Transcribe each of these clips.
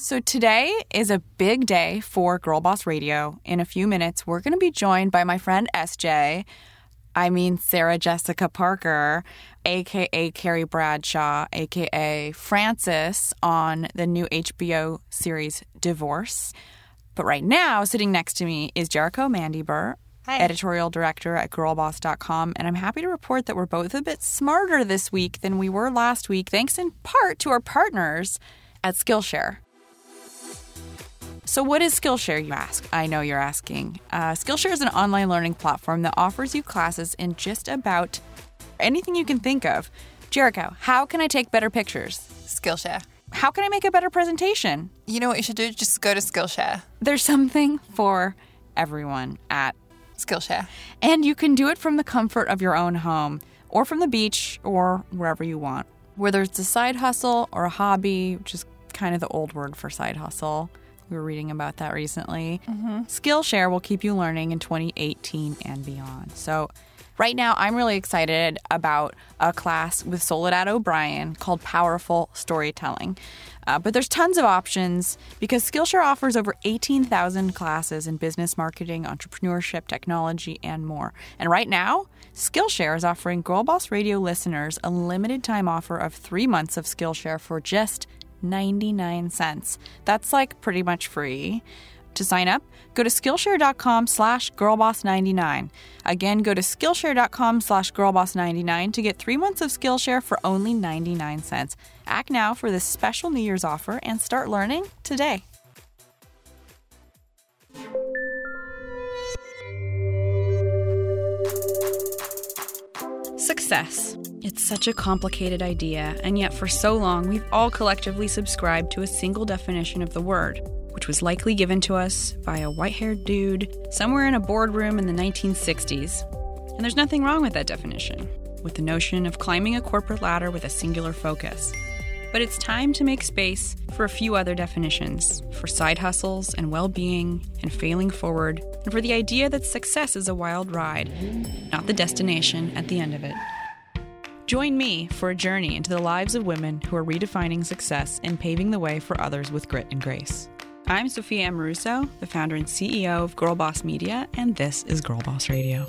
So today is a big day for Girl Boss Radio. In a few minutes, we're going to be joined by my friend SJ. I mean, Sarah Jessica Parker, aka Carrie Bradshaw, aka Frances, on the new HBO series Divorce. But right now, sitting next to me is Jerico Mandybur, Hi. editorial director at girlboss.com. And I'm happy to report that we're both a bit smarter this week than we were last week, thanks in part to our partners at Skillshare. So, what is Skillshare, you ask? I know you're asking. Uh, Skillshare is an online learning platform that offers you classes in just about anything you can think of. Jerico, how can I take better pictures? Skillshare. How can I make a better presentation? You know what you should do? Just go to Skillshare. There's something for everyone at Skillshare. And you can do it from the comfort of your own home or from the beach or wherever you want. Whether it's a side hustle or a hobby, which is kind of the old word for side hustle. We were reading about that recently. Skillshare will keep you learning in 2018 and beyond. So, right now, I'm really excited about a class with Soledad O'Brien called Powerful Storytelling. Uh, but there's tons of options because Skillshare offers over 18,000 classes in business marketing, entrepreneurship, technology, and more. And right now, Skillshare is offering Girl Boss Radio listeners a limited time offer of three months of Skillshare for just 99 cents. That's like pretty much free. To sign up, go to Skillshare.com slash girlboss99. Again, go to Skillshare.com slash girlboss99 to get three months of Skillshare for only 99 cents. Act now for this special New Year's offer and start learning today. Success. It's such a complicated idea, and yet for so long we've all collectively subscribed to a single definition of the word, which was likely given to us by a white haired dude somewhere in a boardroom in the 1960s. And there's nothing wrong with that definition, with the notion of climbing a corporate ladder with a singular focus. But it's time to make space for a few other definitions for side hustles and well being and failing forward, and for the idea that success is a wild ride, not the destination at the end of it. Join me for a journey into the lives of women who are redefining success and paving the way for others with grit and grace. I'm Sophia Amoruso, the founder and CEO of Girl Boss Media, and this is Girl Boss Radio.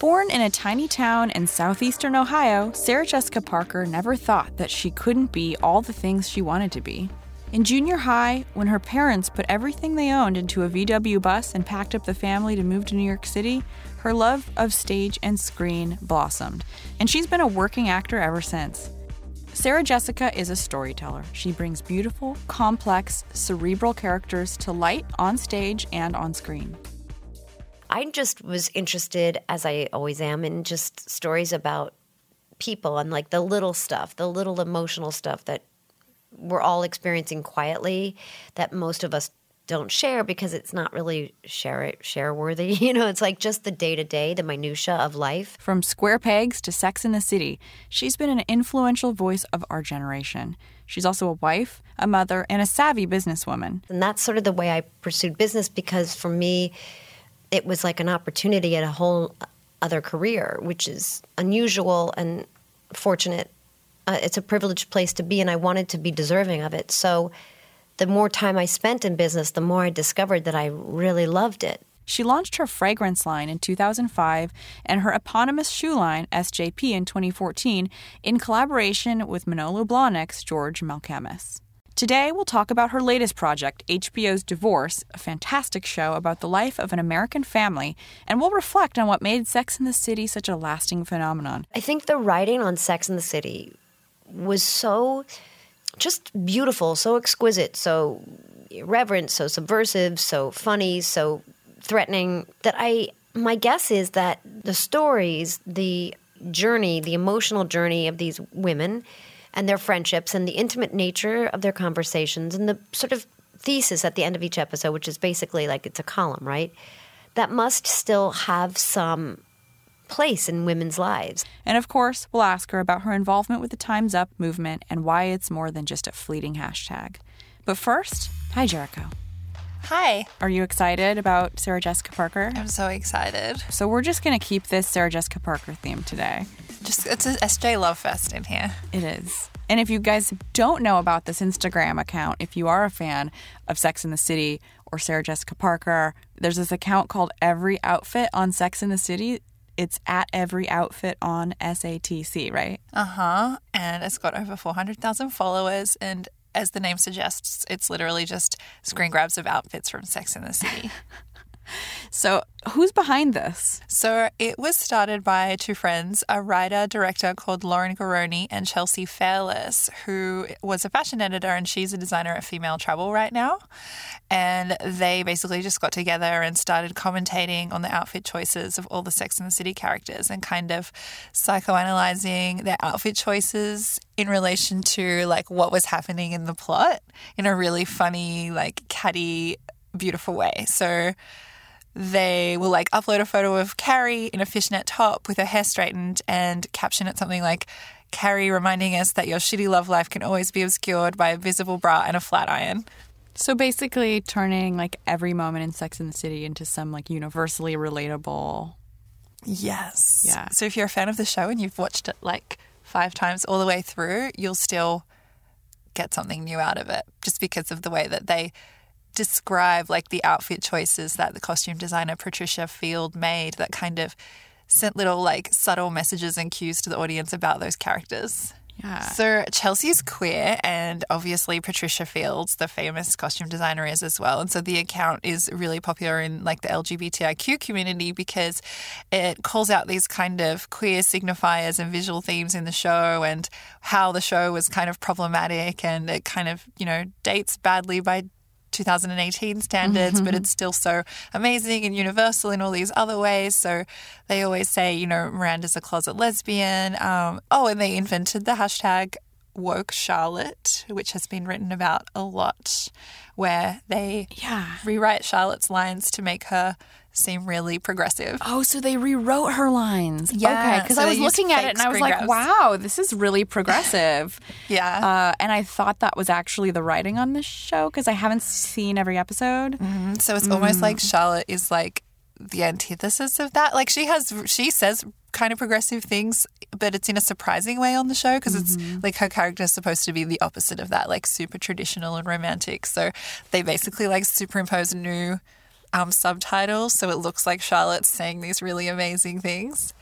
Born in a tiny town in southeastern Ohio, Sarah Jessica Parker never thought that she couldn't be all the things she wanted to be. In junior high, when her parents put everything they owned into a VW bus and packed up the family to move to New York City, her love of stage and screen blossomed, and she's been a working actor ever since. Sarah Jessica is a storyteller. She brings beautiful, complex, cerebral characters to light on stage and on screen. I just was interested, as I always am, in just stories about people and like the little stuff, the little emotional stuff that we're all experiencing quietly that most of us don't share because it's not really share it, share worthy. You know, it's like just the day to day, the minutia of life. From Square Pegs to Sex and the City, she's been an influential voice of our generation. She's also a wife, a mother, and a savvy businesswoman. And that's sort of the way I pursued business because for me, it was like an opportunity at a whole other career, which is unusual and fortunate. Uh, it's a privileged place to be, and I wanted to be deserving of it. So, the more time I spent in business, the more I discovered that I really loved it. She launched her fragrance line in 2005 and her eponymous shoe line, SJP, in 2014 in collaboration with Manolo Blahnik's George Malkemus. Today, we'll talk about her latest project, HBO's Divorce, a fantastic show about the life of an American family, and we'll reflect on what made Sex and the City such a lasting phenomenon. I think the writing on Sex and the City was so just beautiful, so exquisite, so irreverent, so subversive, so funny, so threatening that I my guess is that the stories, the journey, the emotional journey of these women and their friendships and the intimate nature of their conversations and the sort of thesis at the end of each episode, which is basically like it's a column, right? That must still have some place in women's lives. And of course, we'll ask her about her involvement with the Time's Up movement and why it's more than just a fleeting hashtag. But first, hi, Jerico. Hi. Are you excited about Sarah Jessica Parker? I'm so excited. So we're just going to keep this Sarah Jessica Parker theme today. Just it's a SJ love fest in here. It is. And if you guys don't know about this Instagram account, if you are a fan of Sex and the City or Sarah Jessica Parker, there's this account called Every Outfit on Sex and the City. It's at Every Outfit on SATC, right? Uh huh. And it's got over 400,000 followers. And as the name suggests, it's literally just screen grabs of outfits from Sex and the City. So, who's behind this? So it was started by two friends, a writer director called Lauren Garroni and Chelsea Fairless, who was a fashion editor and she's a designer at Female Travel right now. And they basically just got together and started commentating on the outfit choices of all the Sex and the City characters and kind of psychoanalyzing their outfit choices in relation to like what was happening in the plot in a really funny, like catty, beautiful way. So they will like upload a photo of Carrie in a fishnet top with her hair straightened and caption it something like Carrie reminding us that your shitty love life can always be obscured by a visible bra and a flat iron. So, basically, turning like every moment in Sex and the City into some like universally relatable. Yes. Yeah. So if you're a fan of the show and you've watched it like five times all the way through, you'll still get something new out of it just because of the way that they describe like the outfit choices that the costume designer Patricia Field made that kind of sent little like subtle messages and cues to the audience about those characters. Yeah. So Chelsea's queer, and obviously Patricia Fields, the famous costume designer, is as well. And so the account is really popular in like the LGBTIQ community because it calls out these kind of queer signifiers and visual themes in the show, and how the show was kind of problematic, and it kind of you know dates badly by 2018 standards, but it's still so amazing and universal in all these other ways. So they always say, you know, Miranda's a closet lesbian. Um, oh, and they invented the hashtag woke Charlotte, which has been written about a lot, where they Yeah. rewrite Charlotte's lines to make her seem really progressive. Oh, so they rewrote her lines. Yeah, Okay, because so I was looking at it and I was like, grabs. wow, this is really progressive. Yeah. Uh, and I thought that was actually the writing on this show because I haven't seen every episode. Mm-hmm. So it's almost mm-hmm. like Charlotte is like the antithesis of that. Like she has, she says kind of progressive things, but it's in a surprising way on the show because it's mm-hmm. like her character is supposed to be the opposite of that, like super traditional and romantic. So they basically like superimpose new um, subtitles so it looks like Charlotte's saying these really amazing things.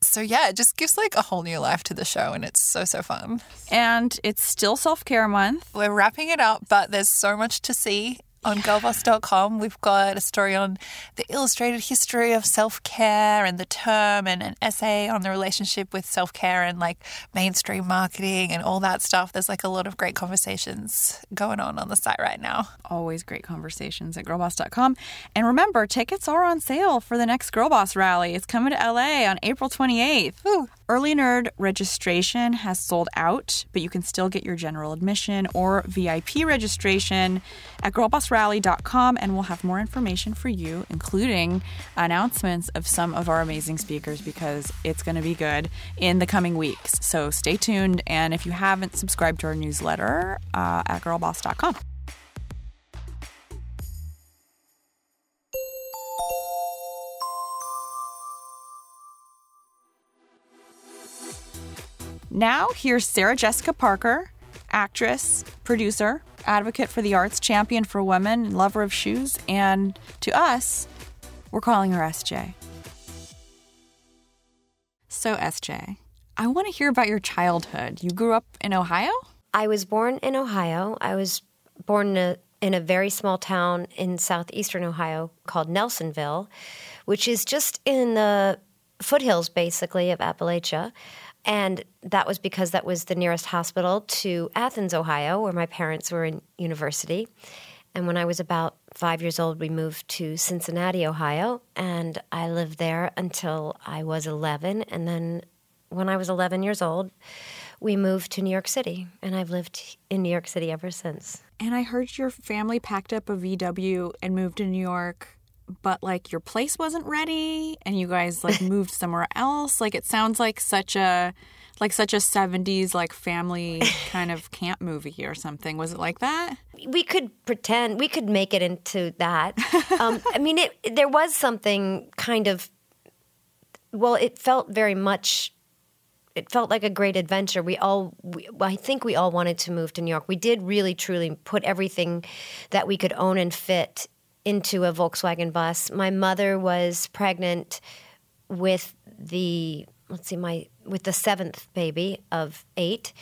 So yeah, it just gives like a whole new life to the show and it's so so fun. And it's still self care month. We're wrapping it up, but there's so much to see on girlboss.com. We've got a story on the illustrated history of self care and the term, and an essay on the relationship with self care and like mainstream marketing and all that stuff. There's like a lot of great conversations going on on the site right now. Always great conversations at girlboss.com. And remember, tickets are on sale for the next Girlboss rally. It's coming to LA on April 28th. Ooh. Early Nerd registration has sold out, but you can still get your general admission or VIP registration at girlbossrally.com, and we'll have more information for you, including announcements of some of our amazing speakers because it's going to be good in the coming weeks. So stay tuned, and if you haven't subscribed to our newsletter uh, at girlboss.com. Now, here's Sarah Jessica Parker, actress, producer, advocate for the arts, champion for women, lover of shoes, and to us, we're calling her SJ. So, SJ, I want to hear about your childhood. You grew up in Ohio? I was born in Ohio. I was born in a, in a very small town in southeastern Ohio called Nelsonville, which is just in the foothills, basically, of Appalachia. And that was because that was the nearest hospital to Athens, Ohio, where my parents were in university. And when I was about five years old, we moved to Cincinnati, Ohio, and I lived there until I was 11. And then when I was 11 years old, we moved to New York City, and I've lived in New York City ever since. And I heard your family packed up a VW and moved to New York, but like your place wasn't ready and you guys like moved somewhere else. Like it sounds like such a like such a 70s like family kind of camp movie or something. Was it like that? we could pretend we could make it into that. Um, I mean, it, there was something kind of. Well, it felt very much. It felt like a great adventure. We all, we, well, I think we all wanted to move to New York. We did really, truly put everything that we could own and fit into a Volkswagen bus. My mother was pregnant with the let's see, my with the seventh baby of eight,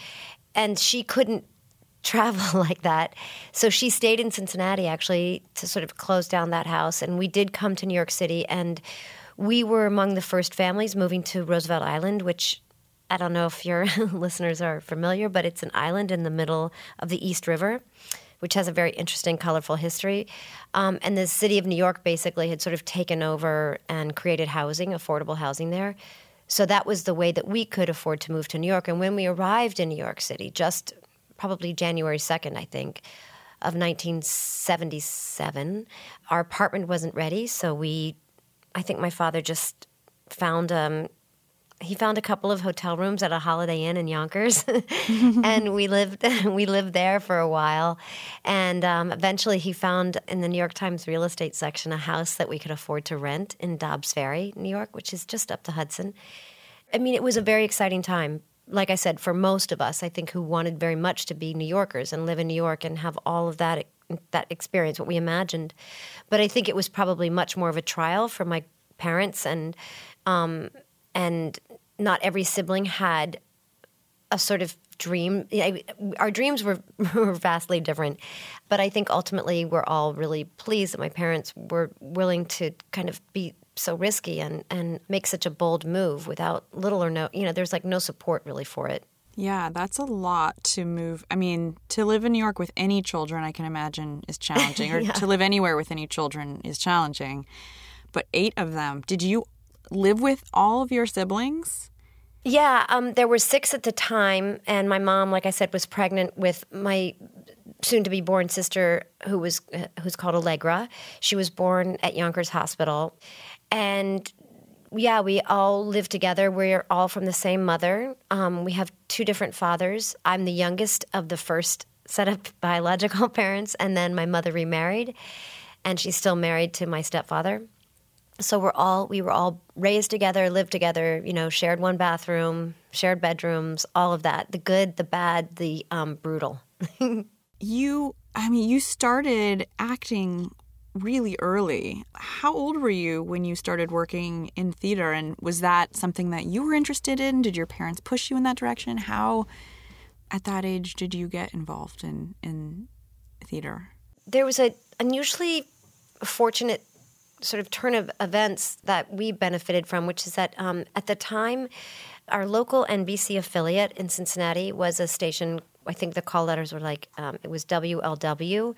and she couldn't travel like that. So she stayed in Cincinnati actually to sort of close down that house. And we did come to New York City, and we were among the first families moving to Roosevelt Island, which I don't know if your listeners are familiar, but it's an island in the middle of the East River. Which has a very interesting, colorful history. Um, and the city of New York basically had sort of taken over and created housing, affordable housing there. So that was the way that we could afford to move to New York. And when we arrived in New York City, just probably January 2nd, I think, of 1977. Our apartment wasn't ready, so we, I think my father just found, um, he found a couple of hotel rooms at a Holiday Inn in Yonkers, and we lived we lived there for a while, and um, eventually he found in the New York Times real estate section a house that we could afford to rent in Dobbs Ferry, New York, which is just up the Hudson. I mean, it was a very exciting time like I said, for most of us, I think who wanted very much to be New Yorkers and live in New York and have all of that that experience, what we imagined. But I think it was probably much more of a trial for my parents, and um, and not every sibling had a sort of dream. Our dreams were, were vastly different, but I think ultimately we're all really pleased that my parents were willing to kind of be so risky and, and make such a bold move without little or no, you know, there's like no support really for it. Yeah, that's a lot to move. I mean, to live in New York with any children, I can imagine, is challenging, or yeah. to live anywhere with any children is challenging. But eight of them, did you live with all of your siblings? Yeah, um, there were six at the time, and my mom, like I said, was pregnant with my soon to be born sister, who was uh, who's called Allegra. She was born at Yonkers Hospital, and yeah, we all live together. We're all from the same mother. Um, we have two different fathers. I'm the youngest of the first set of biological parents, and then my mother remarried, and she's still married to my stepfather. So we're all we were all raised together, lived together. You know, shared one bathroom, shared bedrooms, all of that. The good, the bad, the um, brutal. you, I mean, you started acting really early. How old were you when you started working in theater? And was that something that you were interested in? Did your parents push you in that direction? How, at that age, did you get involved in, in theater? There was a unusually fortunate sort of turn of events that we benefited from, which is that um, at the time, our local NBC affiliate in Cincinnati was a station. I think the call letters were like um, it was WLW,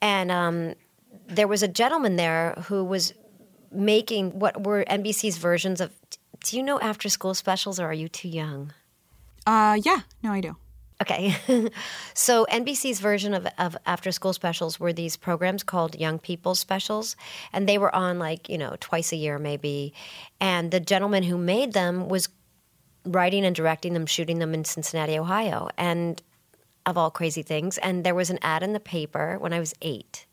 and um, there was a gentleman there who was making what were NBC's versions of. Do you know after school specials, or are you too young? Uh, yeah, no, I do. Okay. so NBC's version of, of after school specials were these programs called Young People Specials. And they were on like, you know, twice a year maybe. And the gentleman who made them was writing and directing them, shooting them in Cincinnati, Ohio. And of all crazy things. And there was an ad in the paper when I was eight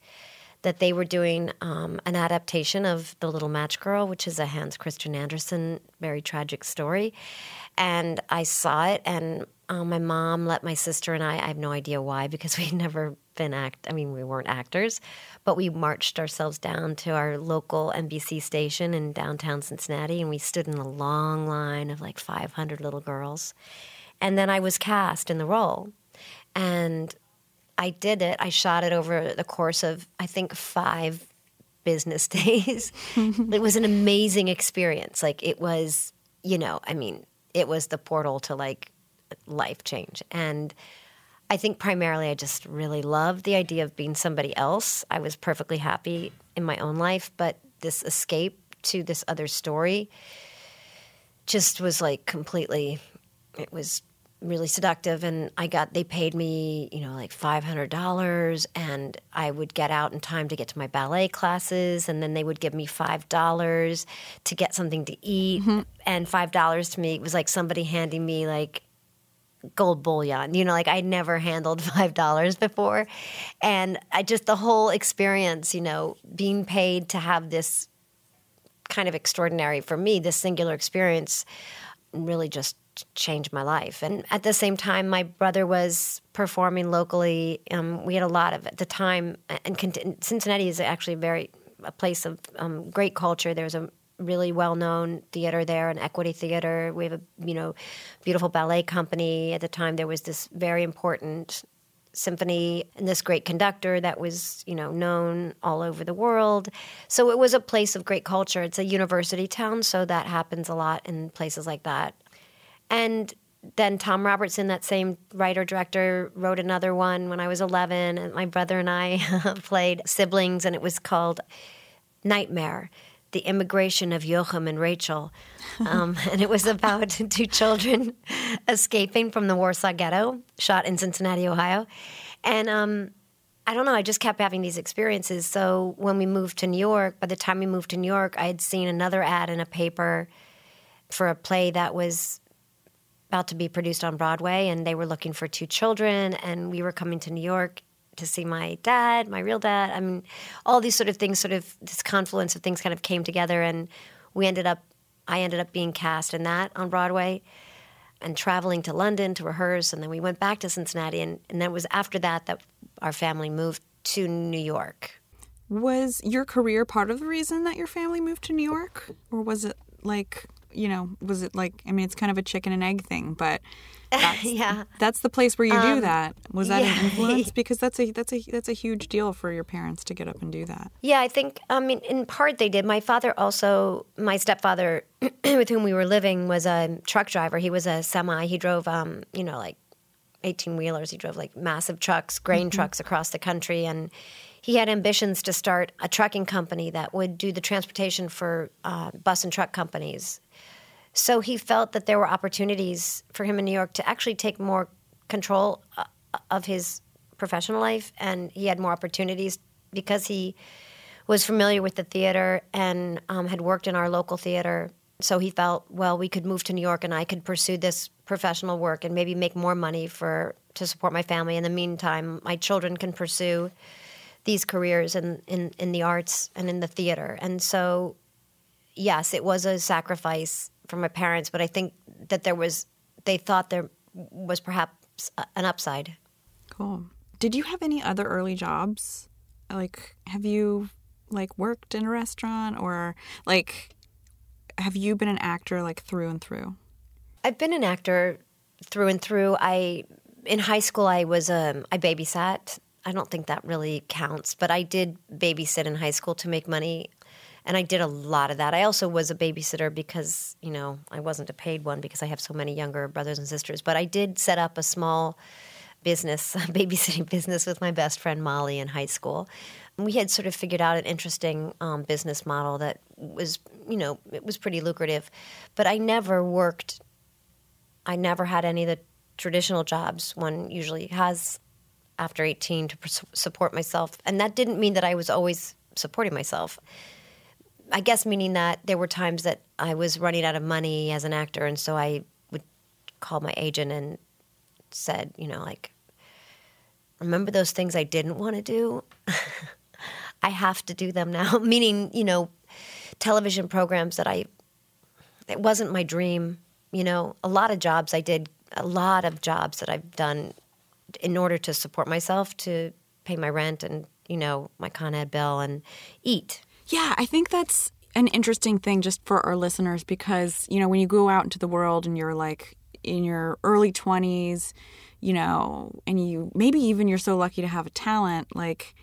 that they were doing um, an adaptation of The Little Match Girl, which is a Hans Christian Andersen very tragic story. And I saw it, and uh, my mom let my sister and I, I have no idea why, because we'd never been act. I mean, we weren't actors, but we marched ourselves down to our local NBC station in downtown Cincinnati, and we stood in a long line of like 500 little girls. And then I was cast in the role. And I did it. I shot it over the course of, I think, five business days. it was an amazing experience. Like, it was, you know, I mean, it was the portal to like life change. And I think primarily I just really loved the idea of being somebody else. I was perfectly happy in my own life, but this escape to this other story just was like completely, it was really seductive and I got they paid me, you know, like $500 and I would get out in time to get to my ballet classes and then they would give me $5 to get something to eat mm-hmm. and $5 to me was like somebody handing me like gold bullion. You know, like I never handled five dollars before, and I just the whole experience. You know, being paid to have this kind of extraordinary for me, this singular experience, really just changed my life. And at the same time, my brother was performing locally. Um, we had a lot of at the time, and Cincinnati is actually very a place of um, great culture. There's a really well-known theater there, an equity theater. We have a you know beautiful ballet company. At the time, there was this very important symphony and this great conductor that was you know known all over the world. So it was a place of great culture. It's a university town, so that happens a lot in places like that. And then Tom Robertson, that same writer director, wrote another one when I was 11, and my brother and I played siblings, and it was called Nightmare the immigration of Joachim and Rachel. Um, and it was about two children escaping from the Warsaw Ghetto, shot in Cincinnati, Ohio. And um, I don't know, I just kept having these experiences. So when we moved to New York, by the time we moved to New York, I had seen another ad in a paper for a play that was about to be produced on Broadway, and they were looking for two children, and we were coming to New York to see my dad, my real dad. I mean, all these sort of things, sort of this confluence of things kind of came together, and we ended up, I ended up being cast in that on Broadway and traveling to London to rehearse. And then we went back to Cincinnati. And, and then it was after that that our family moved to New York. Was your career part of the reason that your family moved to New York? Or was it like, you know, was it like, I mean, it's kind of a chicken and egg thing, but that's, yeah. That's the place where you do that. Was that yeah. an influence? Because that's a that's a that's a huge deal for your parents to get up and do that. Yeah, I think I mean in part they did. My father also, my stepfather, with whom we were living, was a truck driver. He was a semi. He drove, um, you know, like eighteen wheelers. He drove like massive trucks, grain trucks across the country, and he had ambitions to start a trucking company that would do the transportation for uh, bus and truck companies. So he felt that there were opportunities for him in New York to actually take more control uh, of his professional life, and he had more opportunities because he was familiar with the theater and um, had worked in our local theater. So he felt, well, we could move to New York, and I could pursue this professional work and maybe make more money for to support my family. In the meantime, my children can pursue these careers in, in, in the arts and in the theater. And so, yes, it was a sacrifice for my parents, but I think that there was, they thought there was perhaps an upside. Cool. Did you have any other early jobs? Like, have you like worked in a restaurant or like, have you been an actor like through and through? I've been an actor through and through. I in high school I was um, I babysat. I don't think that really counts, but I did babysit in high school to make money and I did a lot of that. I also was a babysitter because, you know, I wasn't a paid one because I have so many younger brothers and sisters, but I did set up a small business, a babysitting business with my best friend Molly in high school. We had sort of figured out an interesting um, business model that was, you know, it was pretty lucrative, but I never worked. I never had any of the traditional jobs one usually has after 18 to support myself. And that didn't mean that I was always supporting myself. I guess meaning that there were times that I was running out of money as an actor, and so I would call my agent and said, you know, like, remember those things I didn't want to do? I have to do them now. meaning, you know, television programs that I, it wasn't my dream. You know, a lot of jobs I did, a lot of jobs that I've done in order to support myself, to pay my rent and, you know, my Con Ed bill and eat. Yeah, I think that's an interesting thing just for our listeners because, you know, when you go out into the world and you're like in your early 20s, you know, and you maybe even you're so lucky to have a talent, like,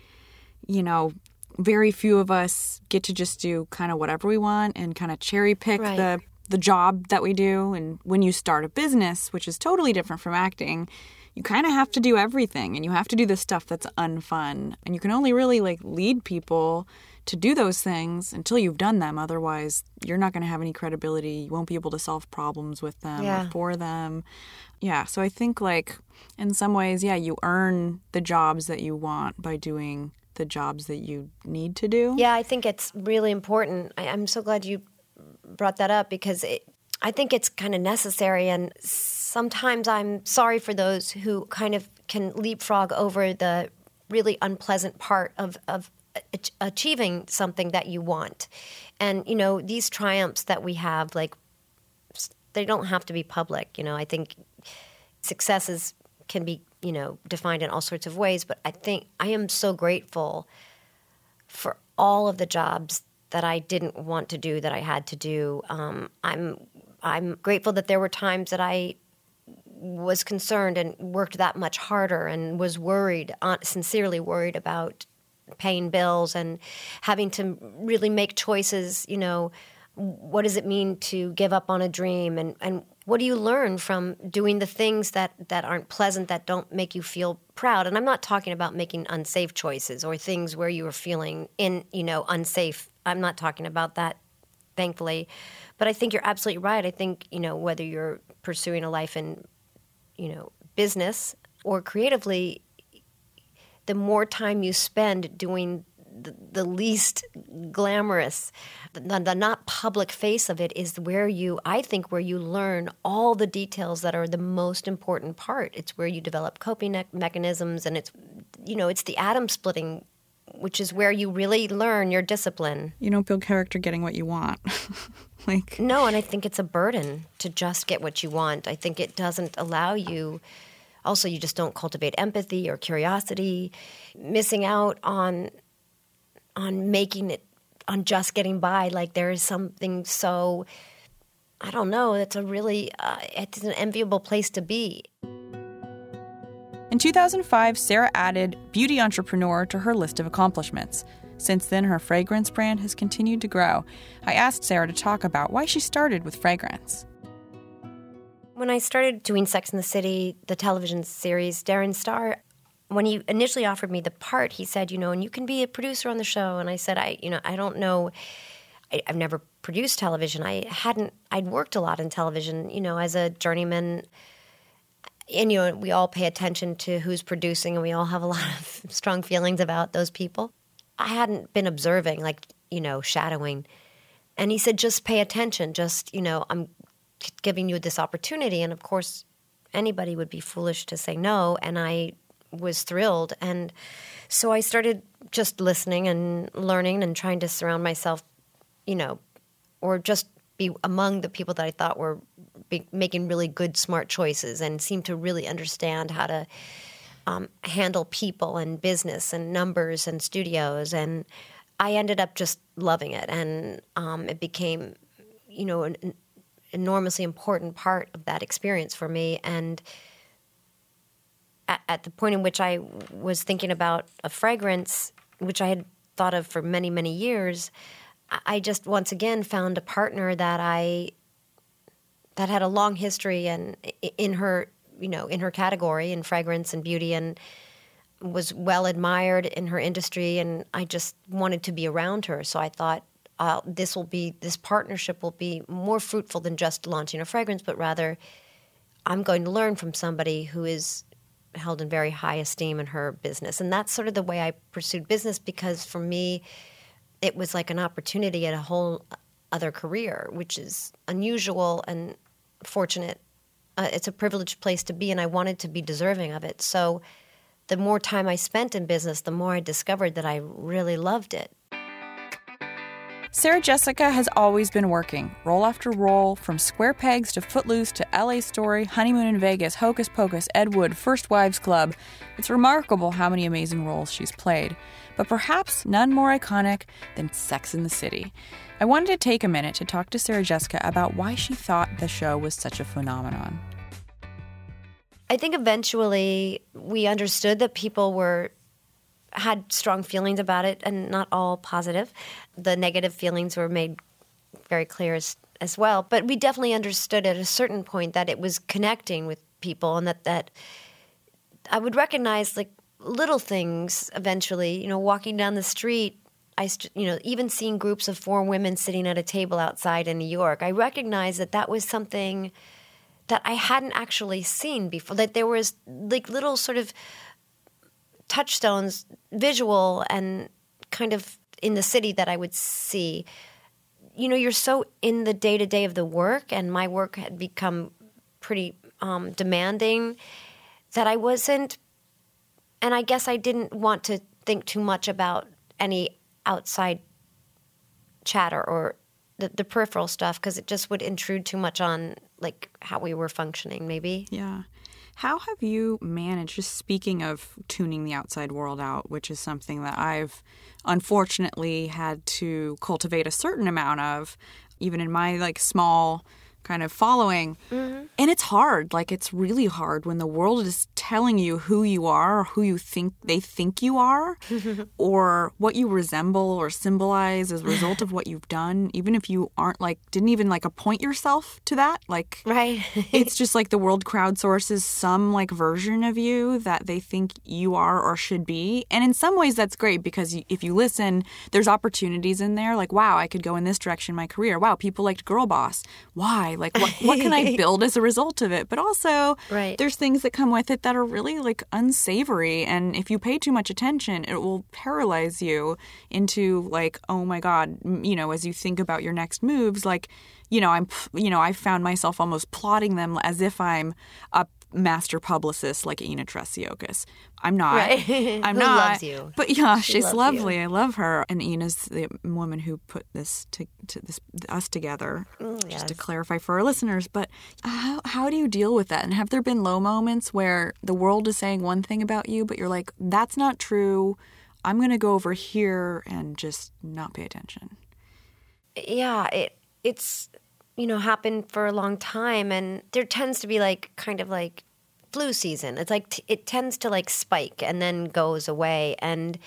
you know, very few of us get to just do kind of whatever we want and kind of cherry pick Right. the the job that we do and when you start a business which is totally different from acting you kind of have to do everything and you have to do the stuff that's unfun and you can only really like lead people to do those things until you've done them. Otherwise, you're not going to have any credibility. You won't be able to solve problems with them Yeah. or for them. Yeah. So I think, like, in some ways, yeah, you earn the jobs that you want by doing the jobs that you need to do. Yeah, I think it's really important. I, I'm so glad you brought that up because it, I think it's kind of necessary. And sometimes I'm sorry for those who kind of can leapfrog over the really unpleasant part of, of achieving something that you want. And, you know, these triumphs that we have, like, they don't have to be public. You know, I think successes can be, you know, defined in all sorts of ways. But I think I am so grateful for all of the jobs that I didn't want to do that I had to do. Um, I'm I'm grateful that there were times that I was concerned and worked that much harder and was worried, uh, sincerely worried about paying bills and having to really make choices. You know, what does it mean to give up on a dream and and what do you learn from doing the things that that aren't pleasant that don't make you feel proud and i'm not talking about making unsafe choices or things where you are feeling in you know unsafe i'm not talking about that thankfully but i think you're absolutely right i think you know whether you're pursuing a life in you know business or creatively the more time you spend doing the, the least glamorous, the, the not public face of it is where you, I think, where you learn all the details that are the most important part. It's where you develop coping mechanisms, and it's, you know, it's the atom splitting, which is where you really learn your discipline. You don't build character getting what you want. like, No, and I think it's a burden to just get what you want. I think it doesn't allow you. Also, you just don't cultivate empathy or curiosity, missing out on on making it on just getting by. Like there is something so I don't know. It's a really uh, it's an enviable place to be. In 2005, Sarah added beauty entrepreneur to her list of accomplishments. Since then, her fragrance brand has continued to grow. I asked Sarah to talk about why she started with fragrance. When I started doing Sex and the City, the television series, Darren Star, when he initially offered me the part, he said, you know, and you can be a producer on the show. And I said, I, you know, I don't know. I, I've never produced television. I hadn't. I'd worked a lot in television, you know, as a journeyman. And you know, we all pay attention to who's producing, and we all have a lot of strong feelings about those people. I hadn't been observing, like you know, shadowing. And he said, just pay attention. Just you know, I'm giving you this opportunity, and of course, anybody would be foolish to say no. And I was thrilled, and so I started just listening and learning and trying to surround myself, you know, or just be among the people that I thought were be making really good, smart choices and seemed to really understand how to um, handle people and business and numbers and studios. And I ended up just loving it, and um, it became, you know, an, an enormously important part of that experience for me. And at, at the point in which I was thinking about a fragrance, which I had thought of for many, many years, I- just once again found a partner that I that had a long history and in her, you know, in her category in fragrance and beauty and was well admired in her industry and I just wanted to be around her. So I thought uh, this will be this partnership will be more fruitful than just launching a fragrance, but rather I'm going to learn from somebody who is held in very high esteem in her business. And that's sort of the way I pursued business because for me, it was like an opportunity at a whole other career, which is unusual and fortunate. Uh, it's a privileged place to be, and I wanted to be deserving of it. So the more time I spent in business, the more I discovered that I really loved it. Sarah Jessica has always been working, role after role, from Square Pegs to Footloose to LA Story, Honeymoon in Vegas, Hocus Pocus, Ed Wood, First Wives Club. It's remarkable how many amazing roles she's played, but perhaps none more iconic than Sex and the City. I wanted to take a minute to talk to Sarah Jessica about why she thought the show was such a phenomenon. I think eventually we understood that people were had strong feelings about it, and not all positive. The negative feelings were made very clear as, as well. But we definitely understood at a certain point that it was connecting with people, and that that I would recognize like little things eventually. You know, walking down the street, I, you know, even seeing groups of four women sitting at a table outside in New York, I recognized that that was something that I hadn't actually seen before. That there was like little sort of touchstones, visual and kind of in the city that I would see. You know, you're so in the day to day of the work, and my work had become pretty um, demanding that I wasn't, and I guess I didn't want to think too much about any outside chatter or the, the peripheral stuff because it just would intrude too much on like how we were functioning maybe Yeah. How have you managed, just speaking of tuning the outside world out, which is something that I've unfortunately had to cultivate a certain amount of, even in my like small kind of following. Mm-hmm. And it's hard. Like it's really hard when the world is telling you who you are or who you think they think you are or what you resemble or symbolize as a result of what you've done, even if you aren't like didn't even like appoint yourself to that. Like right it's just like the world crowdsources some like version of you that they think you are or should be. And in some ways that's great because if you listen, there's opportunities in there like wow, I could go in this direction in my career. Wow, people liked Girl Boss. Why? Like what what can I build as a result of it? But also Right. there's things that come with it that are really like unsavory and if you pay too much attention, it will paralyze you into like oh my god, you know, as you think about your next moves like you know, I'm, you know, I found myself almost plotting them as if I'm a master publicist like Ina Treciokas. I'm not. Right. I'm Who not. loves you. But yeah, She she's lovely. I love her. And Ina's the woman who put this to, to this us together. Mm, just to clarify for our listeners, but how how do you deal with that? And have there been low moments where the world is saying one thing about you, but you're like, that's not true. I'm going to go over here and just not pay attention. yeah it it's you know happened for a long time and there tends to be like kind of like flu season. It's like t- it tends to like spike and then goes away. And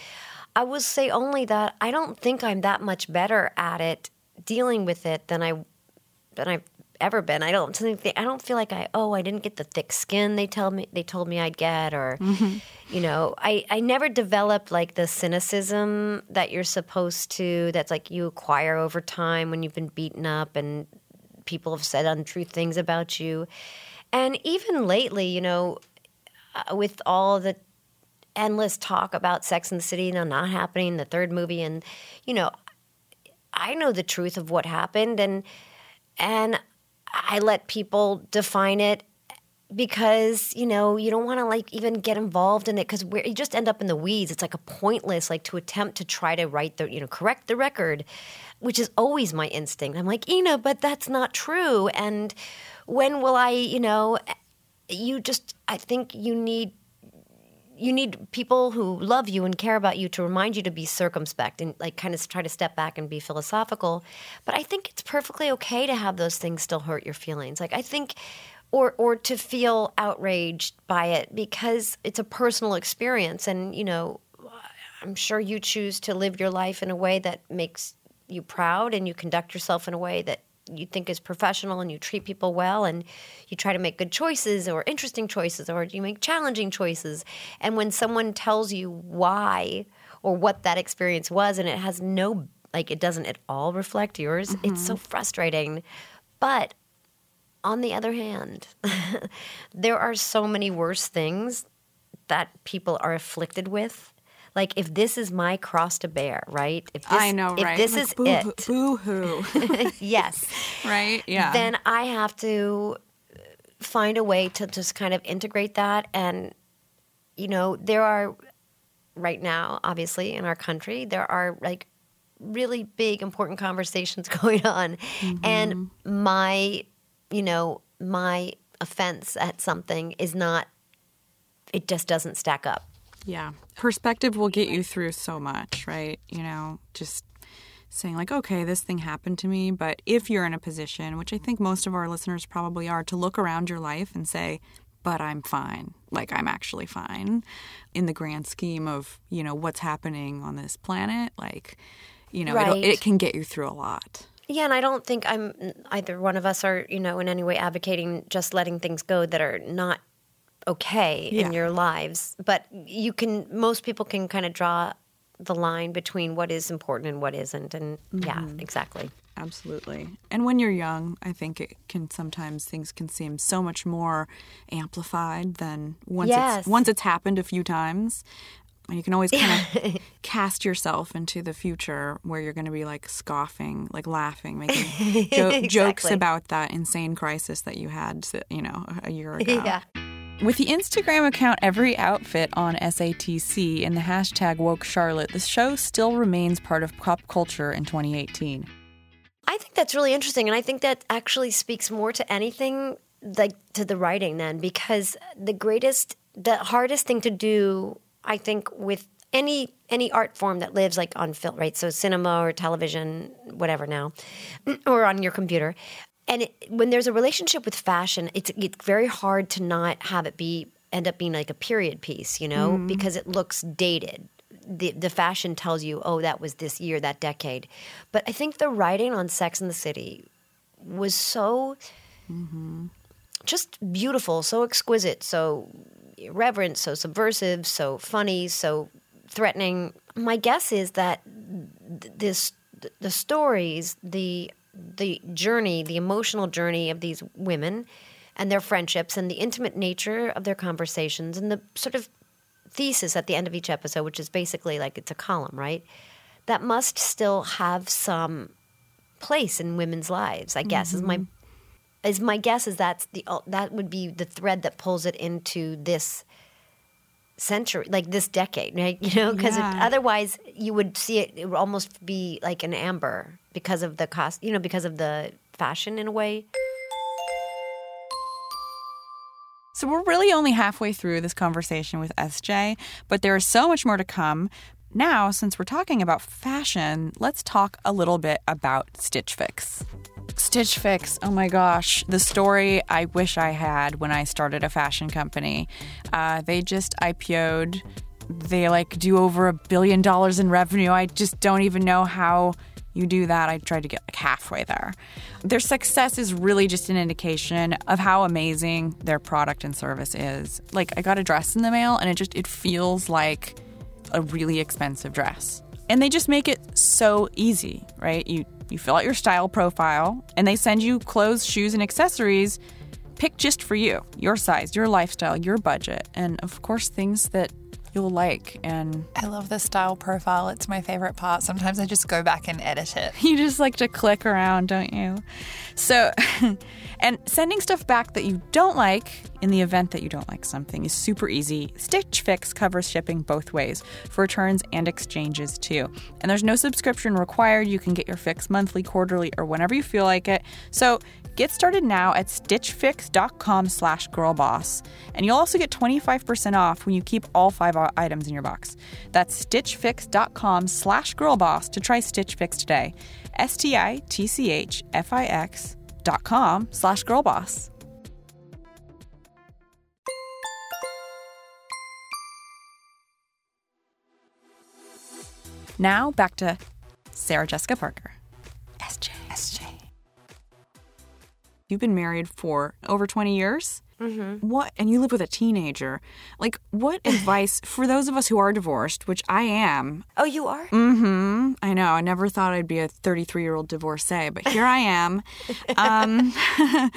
i will say only that i don't think i'm that much better at it dealing with it than i than i've ever been. I don't think i don't feel like i oh i didn't get the thick skin they tell me they told me i'd get or mm-hmm. you know i i never developed like the cynicism that you're supposed to that's like you acquire over time when you've been beaten up and people have said untrue things about you and even lately you know uh, with all the endless talk about sex and the city now not happening the third movie and you know i know the truth of what happened and and I let people define it because you know you don't want to like even get involved in it because you just end up in the weeds. It's like a pointless like to attempt to try to write the you know correct the record, which is always my instinct. I'm like Ina, but that's not true. And when will I? You know, you just I think you need you need people who love you and care about you to remind you to be circumspect and like kind of try to step back and be philosophical. But I think it's perfectly okay to have those things still hurt your feelings. Like I think or or to feel outraged by it because it's a personal experience and you know I'm sure you choose to live your life in a way that makes you proud and you conduct yourself in a way that you think is professional and you treat people well and you try to make good choices or interesting choices or you make challenging choices. And when someone tells you why or what that experience was and it has no, like, it doesn't at all reflect yours, it's mm-hmm. so frustrating. But on the other hand, there are so many worse things that people are afflicted with. Like if this is my cross to bear, right? If this, I know, if right? this Like, is boo, it, Boo hoo. yes, right? Yeah. then I have to find a way to just kind of integrate that. And, you know, there are right now, obviously, in our country, there are like really big, important conversations going on. And mm-hmm. my, you know, my offense at something is not, it just doesn't stack up. Yeah. Perspective will get you through so much, right? You know, just saying, like, okay, this thing happened to me. But if you're in a position, which I think most of our listeners probably are, to look around your life and say, but I'm fine. Like, I'm actually fine in the grand scheme of, you know, what's happening on this planet. Like, you know, Right. it can get you through a lot. Yeah, and I don't think I'm either one of us are, you know, in any way advocating just letting things go that are not okay Yeah. in your lives. But you can, most people can kind of draw the line between what is important and what isn't. And yeah, mm-hmm. exactly. Absolutely. And when you're young, I think it can sometimes things can seem so much more amplified than once Yes. it's once it's happened a few times. And you can always kind of cast yourself into the future where you're going to be like scoffing, like laughing, making jo- jokes about that insane crisis that you had, you know, a year ago. Yeah. With the Instagram account Every Outfit on SATC and the hashtag Woke Charlotte, the show still remains part of pop culture in 2018. I think that's really interesting, and I think that actually speaks more to anything like to the writing then, because the greatest, the hardest thing to do, I think, with any any art form that lives like on film, right? So cinema or television, whatever now, or on your computer. And it, when there's a relationship with fashion, it's it's very hard to not have it be end up being like a period piece, you know, mm-hmm. because it looks dated the the fashion tells you, oh, that was this year, that decade. But I think the writing on Sex and the City was so mm-hmm. just beautiful, so exquisite, so irreverent, so subversive, so funny, so threatening. My guess is that th- this the stories, the the journey, the emotional journey of these women and their friendships and the intimate nature of their conversations and the sort of thesis at the end of each episode, which is basically like it's a column, right? That must still have some place in women's lives. I guess is my mm-hmm. is my guess is that's the uh, that would be the thread that pulls it into this century, like this decade, right? You know, because Yeah. otherwise you would see it. It would almost be like an amber because of the cost, you know, because of the fashion in a way. So we're really only halfway through this conversation with SJ, but there is so much more to come. Now, since we're talking about fashion, let's talk a little bit about Stitch Fix. Stitch Fix, oh my gosh, the story I wish I had when I started a fashion company. Uh, they just IPO'd. They like do over a billion dollars in revenue. I just don't even know how you do that. I tried to get like halfway there. Their success is really just an indication of how amazing their product and service is. Like I got a dress in the mail and it just it feels like a really expensive dress. And they just make it so easy, right? You you fill out your style profile and they send you clothes, shoes and accessories picked just for you, your size, your lifestyle, your budget, and of course things that you'll like and I love the style profile. It's my favorite part. Sometimes I just go back and edit it. you just like to click around, don't you? So, and sending stuff back that you don't like in the event that you don't like something is super easy. Stitch Fix covers shipping both ways for returns and exchanges too. And there's no subscription required. You can get your fix monthly, quarterly, or whenever you feel like it. So, Get started now at stitchfix.com slash girlboss. And you'll also get 25% off when you keep all five items in your box. That's stitchfix.com slash girlboss to try Stitch Fix today. S-T-I-T-C-H-F-I-X dot com slash girlboss. Now back to Sarah Jessica Parker. SJ. You've been married for over 20 years? Mm-hmm. What? And you live with a teenager. Like, what advice for those of us who are divorced, which I am? Oh, you are? Mm-hmm. I know. I never thought I'd be a 33 year old divorcee, but here I am. um,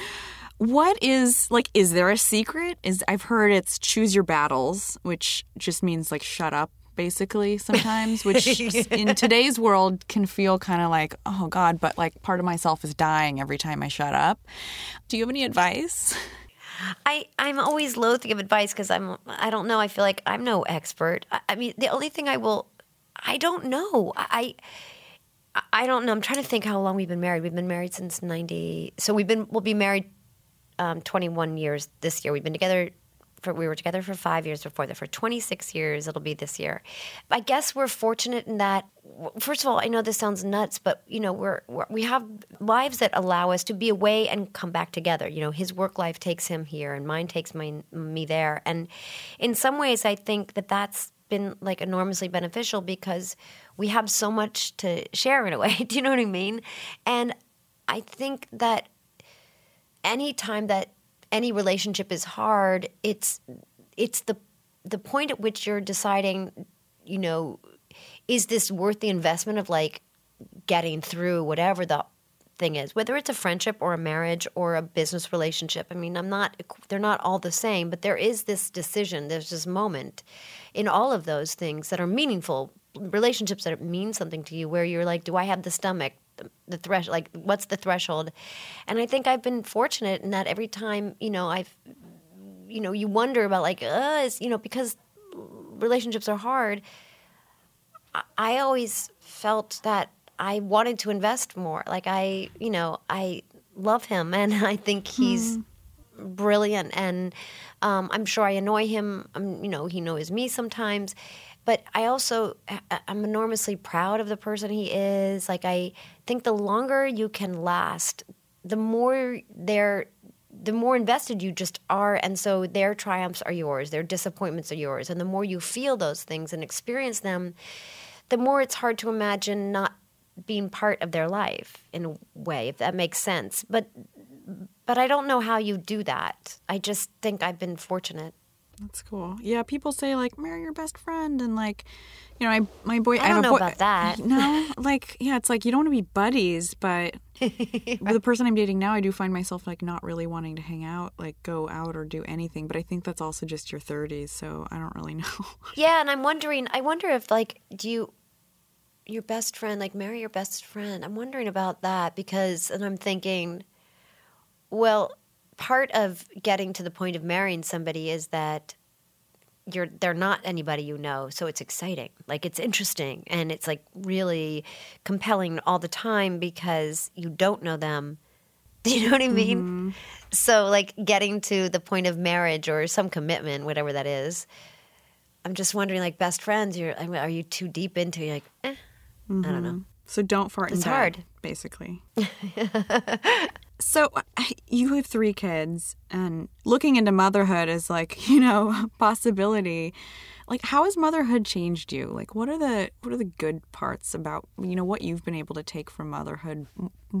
what is like? Is there a secret? Is I've heard it's choose your battles, which just means like shut up. Basically, sometimes, which in today's world can feel kind of like, oh God, but like part of myself is dying every time I shut up. Do you have any advice? I, I'm always loath to give advice because I'm I don't know. I feel like I'm no expert. I, I mean, the only thing I will, I don't know. I I don't know. I'm trying to think how long we've been married. We've been married since '90. So we've been we'll be married um, 21 years this year. We've been together. For, we were together for five years before that. For 26 years, it'll be this year. I guess we're fortunate in that. First of all, I know this sounds nuts, but you know we're, we're we have lives that allow us to be away and come back together. You know, his work life takes him here, and mine takes my, me there. And in some ways, I think that that's been like enormously beneficial because we have so much to share in a way. Do you know what I mean? And I think that any time that any relationship is hard, it's it's the the point at which you're deciding, you know, is this worth the investment of like getting through whatever the thing is, whether it's a friendship or a marriage or a business relationship. I mean, I'm not, they're not all the same, but there is this decision, there's this moment in all of those things that are meaningful, relationships that mean something to you, where you're like, do I have the stomach? The, the thresh like what's the threshold and i think i've been fortunate in that every time you know i've you know you wonder about like uh is, you know because relationships are hard I, I always felt that I wanted to invest more. Like I, you know, I love him and I think he's brilliant and um, I'm sure I annoy him. Um, you know, he knows me sometimes, but I also I'm enormously proud of the person he is. Like I think the longer you can last, the more they're the more invested you just are and so their triumphs are yours their disappointments are yours. And the more you feel those things and experience them the more it's hard to imagine not being part of their life in a way if that makes sense. But but i don't know how you do that. I just think i've been fortunate That's cool. Yeah, people say like marry your best friend and like you know, my my boy I don't a know boy- about that. No, like yeah, it's like you don't want to be buddies, but with the person I'm dating now, I do find myself like not really wanting to hang out, like go out or do anything, but I think that's also just your 30s, so I don't really know. yeah and i'm wondering i wonder if like do you your best friend like marry your best friend i'm wondering about that because and i'm thinking well part of getting to the point of marrying somebody is that you're they're not anybody you know so it's exciting like it's interesting and it's like really compelling all the time because you don't know them do you know what i mean so like getting to the point of marriage or some commitment whatever that is i'm just wondering like best friends you're are you too deep into it? you're like eh, i don't know So don't fart in It's bed, hard. basically. so you have three kids, and looking into motherhood is like you know possibility. Like, how has motherhood changed you? Like, what are the what are the good parts about you know what you've been able to take from motherhood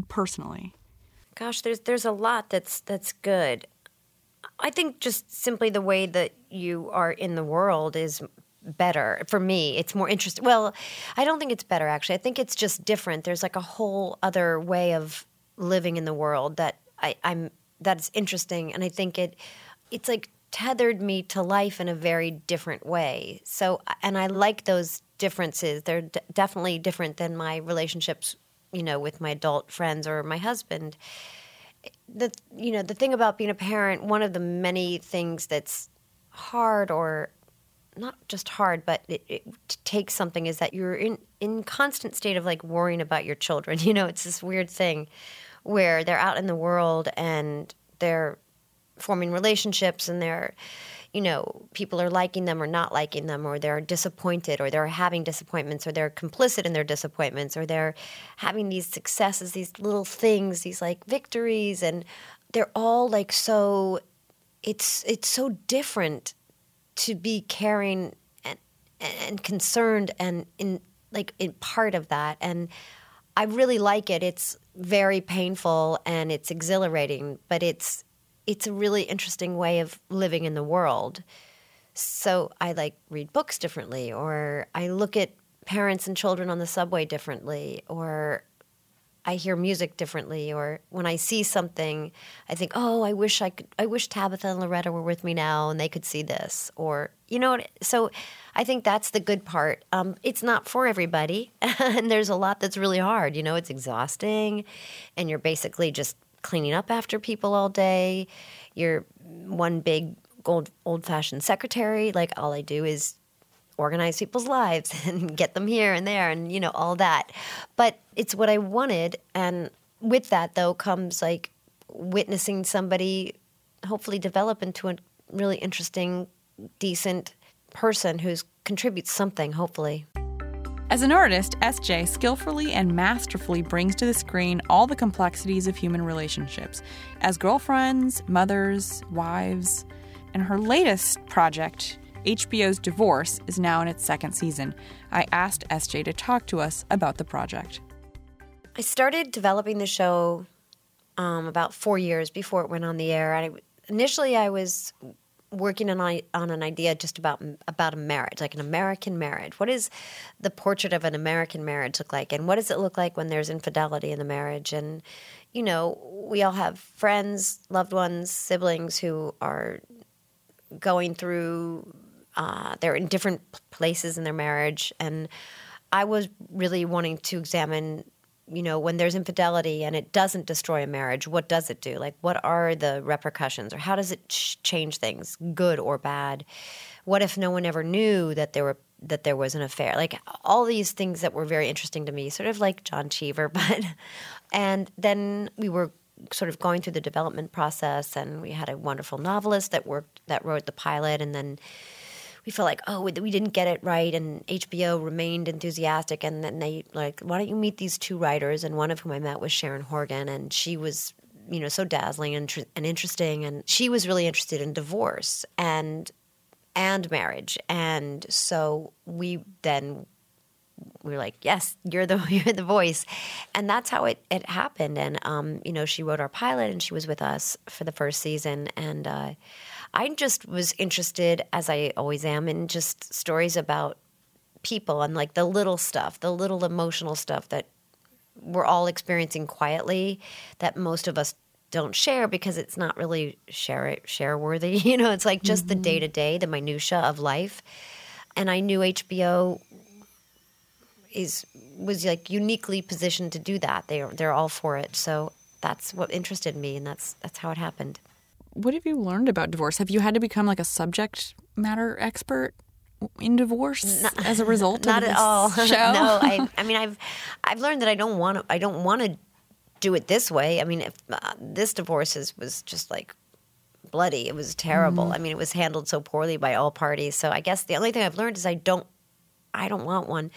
personally? Gosh, there's there's a lot that's that's good. I think just simply the way that you are in the world is better for me. It's more interesting. Well, I don't think it's better actually. I think it's just different. There's like a whole other way of living in the world that I, I'm that's interesting, and I think it it's like tethered me to life in a very different way. So, and I like those differences. They're d- definitely different than my relationships, you know, with my adult friends or my husband the you know the thing about being a parent one of the many things that's hard or not just hard but it, it takes something is that you're in in constant state of like worrying about your children you know it's this weird thing where they're out in the world and they're forming relationships and they're you know people are liking them or not liking them or they're disappointed or they're having disappointments or they're complicit in their disappointments or they're having these successes these little things these like victories. And they're all like so it's it's so different to be caring and and concerned and in like in part of that. And I really like it. It's very painful and it's exhilarating, but it's it's a really interesting way of living in the world. So I like read books differently or I look at parents and children on the subway differently or I hear music differently, or when I see something, I think, "Oh, I wish I could. I wish Tabitha and Loretta were with me now, and they could see this." Or you know, so I think that's the good part. Um, it's not for everybody, and there's a lot that's really hard. You know, it's exhausting, and you're basically just cleaning up after people all day. You're one big old old fashioned secretary. Like all I do is organize people's lives and get them here and there and you know all that but it's what i wanted and with that though comes like witnessing somebody hopefully develop into a really interesting decent person who contributes something hopefully As an artist, SJ skillfully and masterfully brings to the screen all the complexities of human relationships as girlfriends, mothers, wives, and her latest project, HBO's Divorce, is now in its second season. I asked SJ to talk to us about the project. I started developing the show um, about four years before it went on the air. I, initially, I was working on on an idea just about about a marriage, like an American marriage. What is the portrait of an American marriage look like, and what does it look like when there's infidelity in the marriage? And you know, we all have friends, loved ones, siblings who are going through. Uh, they're in different places in their marriage, and I was really wanting to examine you know, when there's infidelity and it doesn't destroy a marriage, what does it do? Like, what are the repercussions, or how does it ch- change things, good or bad? What if no one ever knew that there were that there was an affair? Like all these things that were very interesting to me, sort of like John Cheever, but and then we were sort of going through the development process, and we had a wonderful novelist that worked that wrote the pilot, and then we felt like, oh, we didn't get it right, and HBO remained enthusiastic, and then they like, why don't you meet these two writers? And one of whom I met was Sharon Horgan, and she was, you know, so dazzling and, and interesting, and she was really interested in divorce and and marriage, and so we then we were like, yes, you're the you're the voice, and that's how it it happened. And um, you know, she wrote our pilot, and she was with us for the first season, and. Uh, I just was interested, as I always am, in just stories about people and like the little stuff, the little emotional stuff that we're all experiencing quietly that most of us don't share because it's not really share it, share worthy. You know, it's like just mm-hmm. the day to day, the minutia of life. And I knew HBO is was like uniquely positioned to do that. They they're all for it. So that's what interested me, and that's that's how it happened what have you learned about divorce? Have you had to become like a subject matter expert in divorce not, as a result not of at all. show? no I, I mean i've i've learned that i don't want to i don't want to do it this way. I mean if uh, this divorce is, was just like bloody. It was terrible. Mm. i mean it was handled so poorly by all parties. So i guess the only thing i've learned is i don't i don't want one.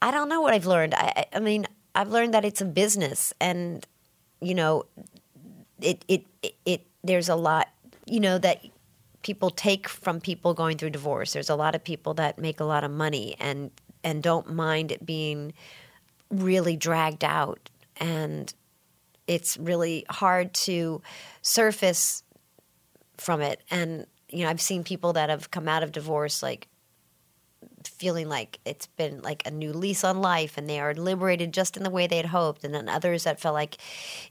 I don't know what i've learned. I i mean i've learned that it's a business and you know it it it, it there's a lot, you know, that people take from people going through divorce. There's a lot of people that make a lot of money and and don't mind it being really dragged out and it's really hard to surface from it and you know I've seen people that have come out of divorce like feeling like it's been like a new lease on life and they are liberated just in the way they had hoped and then others that felt like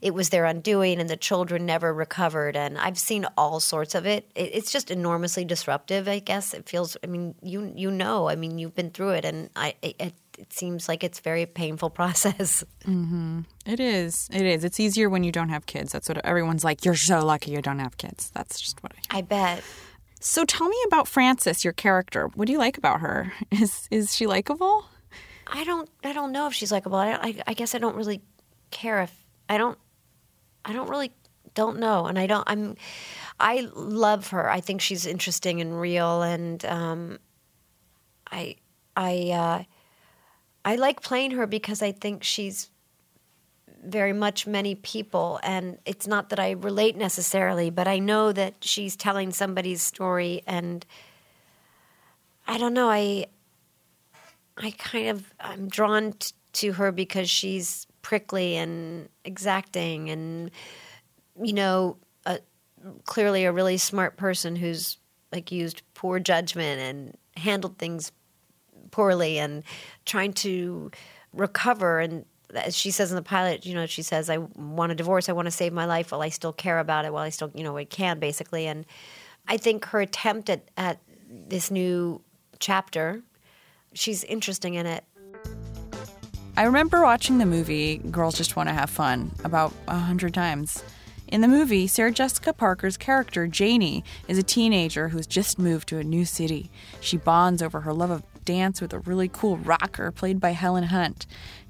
it was their undoing and the children never recovered and i've seen all sorts of it. it it's just enormously disruptive i guess. It feels i mean you you know i mean you've been through it and i it, it seems like it's very painful process. Mm-hmm. it is. It is. It's easier when you don't have kids. That's what everyone's like you're so lucky you don't have kids. That's just what i i bet so tell me about Frances, your character. What do you like about her? Is is she likable? I don't I don't know if she's likable. I, I, I guess I don't really care if I don't I don't really don't know, and I don't. I'm I love her. I think she's interesting and real, and um, I I uh, I like playing her because I think she's very much many people. And it's not that I relate necessarily, but I know that she's telling somebody's story. And I don't know, I, I kind of, I'm drawn t- to her because she's prickly and exacting and, you know, a, clearly a really smart person who's like used poor judgment and handled things poorly and trying to recover and she says in the pilot, you know, she says, I want a divorce. I want to save my life while I still care about it, while I still, you know, I can, basically. And I think her attempt at, at this new chapter, she's interesting in it. I remember watching the movie Girls Just Want to Have Fun about a hundred times. In the movie, Sarah Jessica Parker's character, Janie, is a teenager who's just moved to a new city. She bonds over her love of dance with a really cool rocker played by Helen Hunt.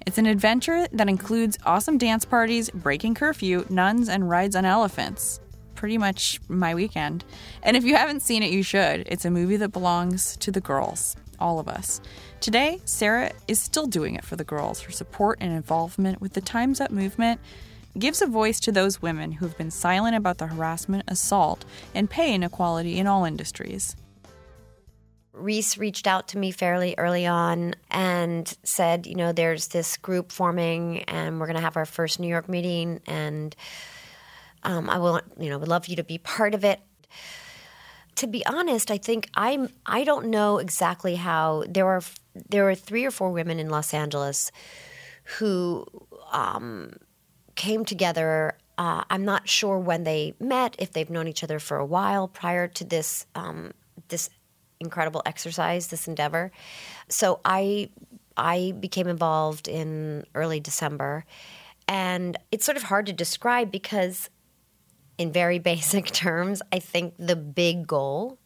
It's an adventure that includes awesome dance parties, breaking curfew, nuns, and rides on elephants. Pretty much my weekend. And if you haven't seen it, you should. It's a movie that belongs to the girls, all of us. Today, Sarah is still doing it for the girls. Her support and involvement with the Time's Up movement gives a voice to those women who have been silent about the harassment, assault, and pay inequality in all industries. Reese reached out to me fairly early on and said, you know, there's this group forming and we're going to have our first New York meeting and um, I will, you know, would love you to be part of it. to be honest, I think I'm. I don't know exactly how there are. There are three or four women in Los Angeles who um, came together. Uh, I'm not sure when they met, if they've known each other for a while prior to this um, this incredible exercise, this endeavor. So I I became involved in early December, and it's sort of hard to describe because, in very basic terms, I think the big goal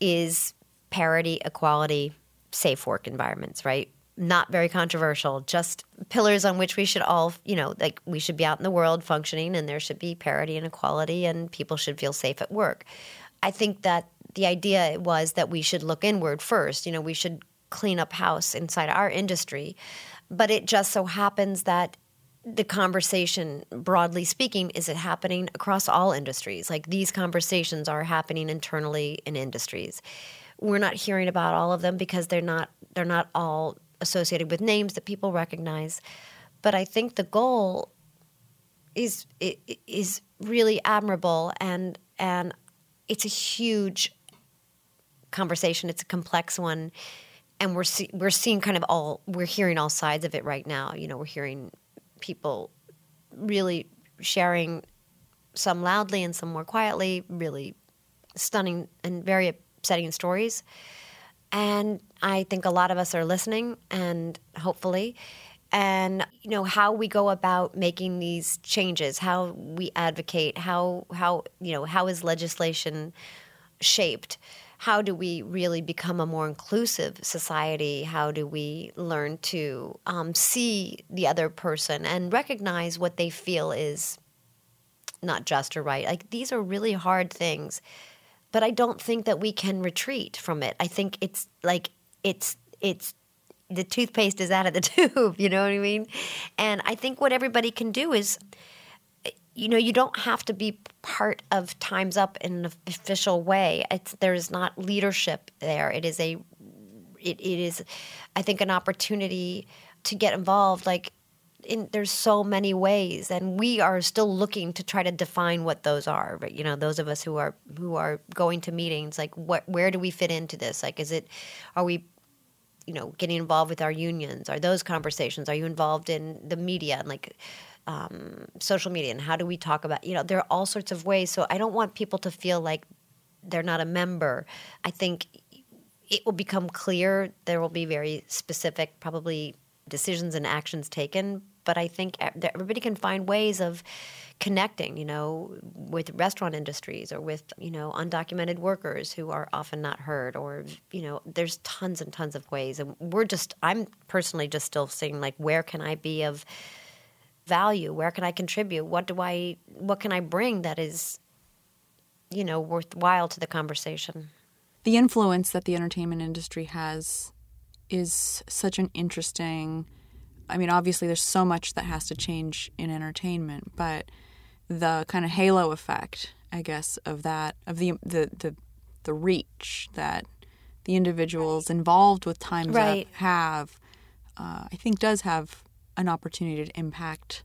is parity, equality, safe work environments, right? Not very controversial, just pillars on which we should all, you know, like we should be out in the world functioning and there should be parity and equality and people should feel safe at work. I think that the idea was that we should look inward first. You know, we should clean up house inside our industry. But it just so happens that the conversation, broadly speaking, is it happening across all industries? Like these conversations are happening internally in industries. We're not hearing about all of them because they're not they're not all associated with names that people recognize. But I think the goal is is really admirable and and it's a huge conversation. It's a complex one, and we're see- we're seeing kind of all we're hearing all sides of it right now. You know, we're hearing people really sharing some loudly and some more quietly, really stunning and very upsetting stories. And I think a lot of us are listening, and hopefully, and you know how we go about making these changes, how we advocate, how how you know how is legislation shaped how do we really become a more inclusive society? How do we learn to um, see the other person and recognize what they feel is not just or right? Like these are really hard things, but I don't think that we can retreat from it. I think it's like it's it's the toothpaste is out of the tube. You know what I mean? And I think what everybody can do is you know, you don't have to be part of Time's Up in an official way. It's, there's not leadership there. It is a, it, it is, I think, an opportunity to get involved. Like, in, there's so many ways, and we are still looking to try to define what those are. But you know, those of us who are who are going to meetings, like, what, where do we fit into this? Like, is it, are we you know getting involved with our unions are those conversations are you involved in the media and like um, social media and how do we talk about you know there are all sorts of ways. So i don't want people to feel like they're not a member. I think it will become clear. There will be very specific probably decisions and actions taken. But i think everybody can find ways of connecting you know with restaurant industries or with you know undocumented workers who are often not heard or you know there's tons and tons of ways. And we're just i'm personally just still saying like where can i be of value? Where can I contribute? What do I what can I bring that is you know worthwhile to the conversation? The influence that the entertainment industry has is such an interesting I mean obviously there's so much that has to change in entertainment, but the kind of halo effect, I guess, of that of the the the, the reach that the individuals involved with Times right. Up have, uh, I think, does have an opportunity to impact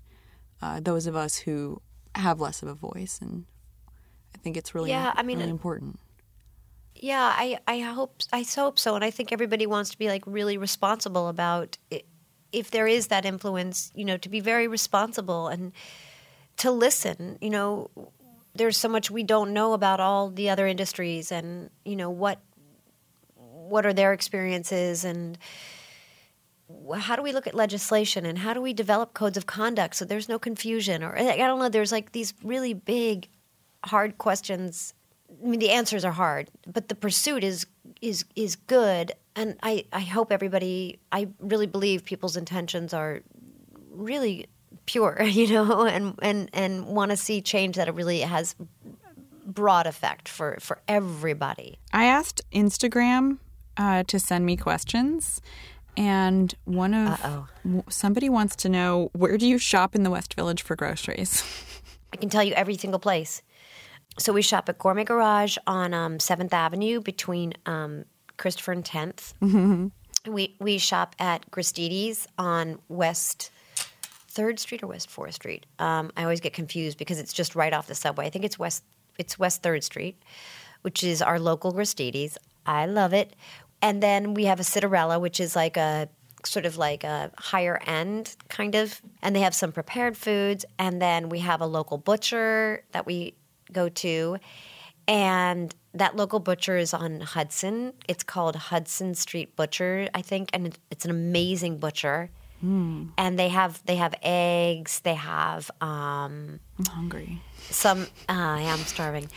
uh, those of us who have less of a voice, and I think it's really yeah, I mean, really important. Yeah, I I hope I hope so, and I think everybody wants to be like really responsible about it. if there is that influence, you know, to be very responsible and to listen. You know, there's so much we don't know about all the other industries, and you know what what are their experiences and how do we look at legislation and how do we develop codes of conduct so there's no confusion or I don't know there's like these really big hard questions. I mean the answers are hard but the pursuit is is is good. And I I hope everybody I really believe people's intentions are really pure you know and and and want to see change that it really has broad effect for for everybody. I asked Instagram uh, to send me questions and one of Uh-oh. somebody wants to know where do you shop in the West Village for groceries? I can tell you every single place. So we shop at Gourmet Garage on um, Seventh Avenue between um, Christopher and 10th. Mm-hmm. We we shop at Gristedes on West Third Street or West Fourth Street. Um, I always get confused because it's just right off the subway. I think it's West it's West Third Street. which is our local Gristedes. I love it. And then we have a Citarella, which is like a sort of like a higher end kind of, and they have some prepared foods. And then we have a local butcher that we go to. And that local butcher is on Hudson. It's called Hudson Street Butcher, I think, and it's an amazing butcher. Hmm. And they have they have eggs. They have um, I'm hungry. some. Uh, I am starving.